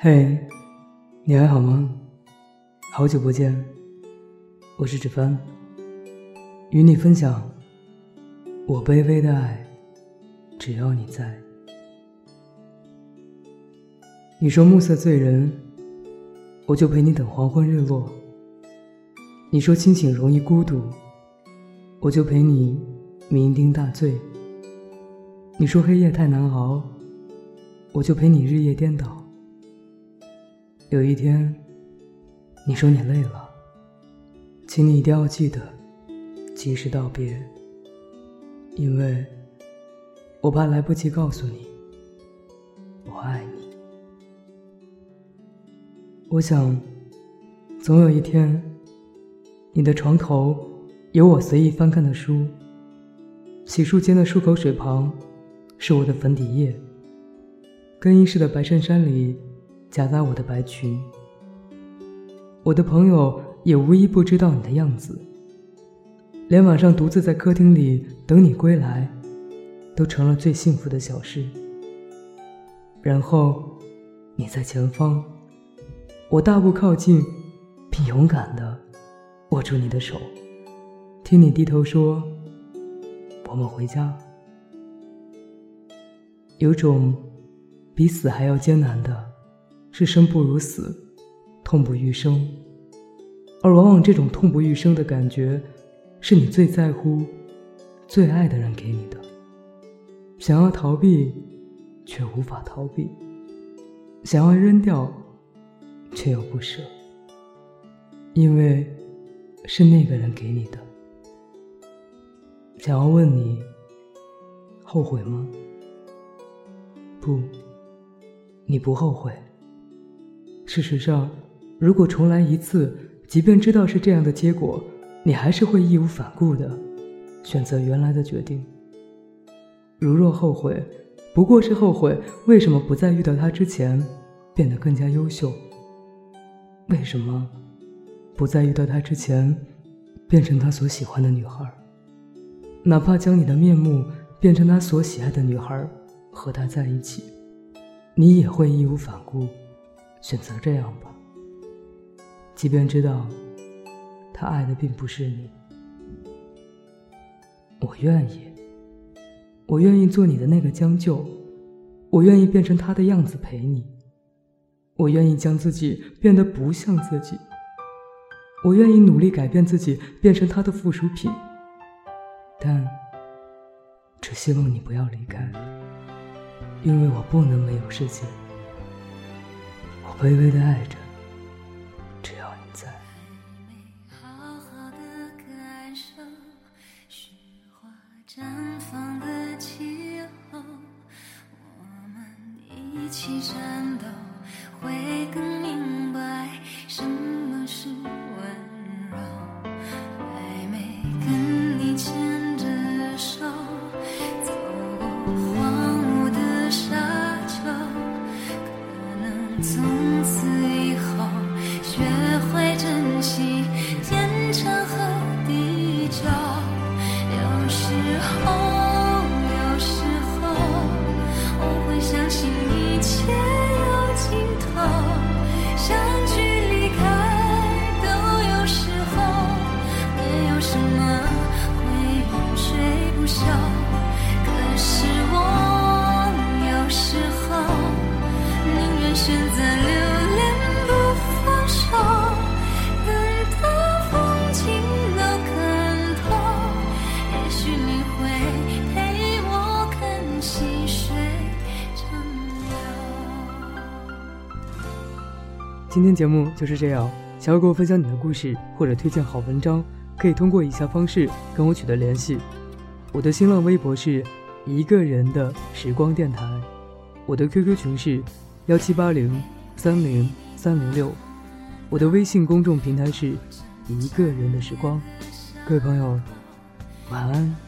嘿，你还好吗？好久不见，我是芷帆，与你分享我卑微的爱，只要你在。你说暮色醉人，我就陪你等黄昏日落；你说清醒容易孤独，我就陪你酩酊大醉；你说黑夜太难熬，我就陪你日夜颠倒。有一天，你说你累了，请你一定要记得及时道别，因为我怕来不及告诉你我爱你。我想，总有一天，你的床头有我随意翻看的书，洗漱间的漱口水旁是我的粉底液，更衣室的白衬衫里。夹杂我的白裙，我的朋友也无一不知道你的样子，连晚上独自在客厅里等你归来，都成了最幸福的小事。然后，你在前方，我大步靠近，并勇敢的握住你的手，听你低头说：“我们回家。”有种比死还要艰难的。是生不如死，痛不欲生，而往往这种痛不欲生的感觉，是你最在乎、最爱的人给你的。想要逃避，却无法逃避；想要扔掉，却又不舍，因为是那个人给你的。想要问你，后悔吗？不，你不后悔。事实上，如果重来一次，即便知道是这样的结果，你还是会义无反顾的选择原来的决定。如若后悔，不过是后悔为什么不在遇到他之前变得更加优秀？为什么不在遇到他之前变成他所喜欢的女孩？哪怕将你的面目变成他所喜爱的女孩，和他在一起，你也会义无反顾。选择这样吧，即便知道他爱的并不是你，我愿意，我愿意做你的那个将就，我愿意变成他的样子陪你，我愿意将自己变得不像自己，我愿意努力改变自己，变成他的附属品，但只希望你不要离开，因为我不能没有世界。微微的爱着，只要你在。好好的感受雪花绽放的气候，我们一起战斗，今天节目就是这样。想要跟我分享你的故事或者推荐好文章，可以通过以下方式跟我取得联系。我的新浪微博是一个人的时光电台，我的 QQ 群是幺七八零三零三零六，我的微信公众平台是一个人的时光。各位朋友，晚安。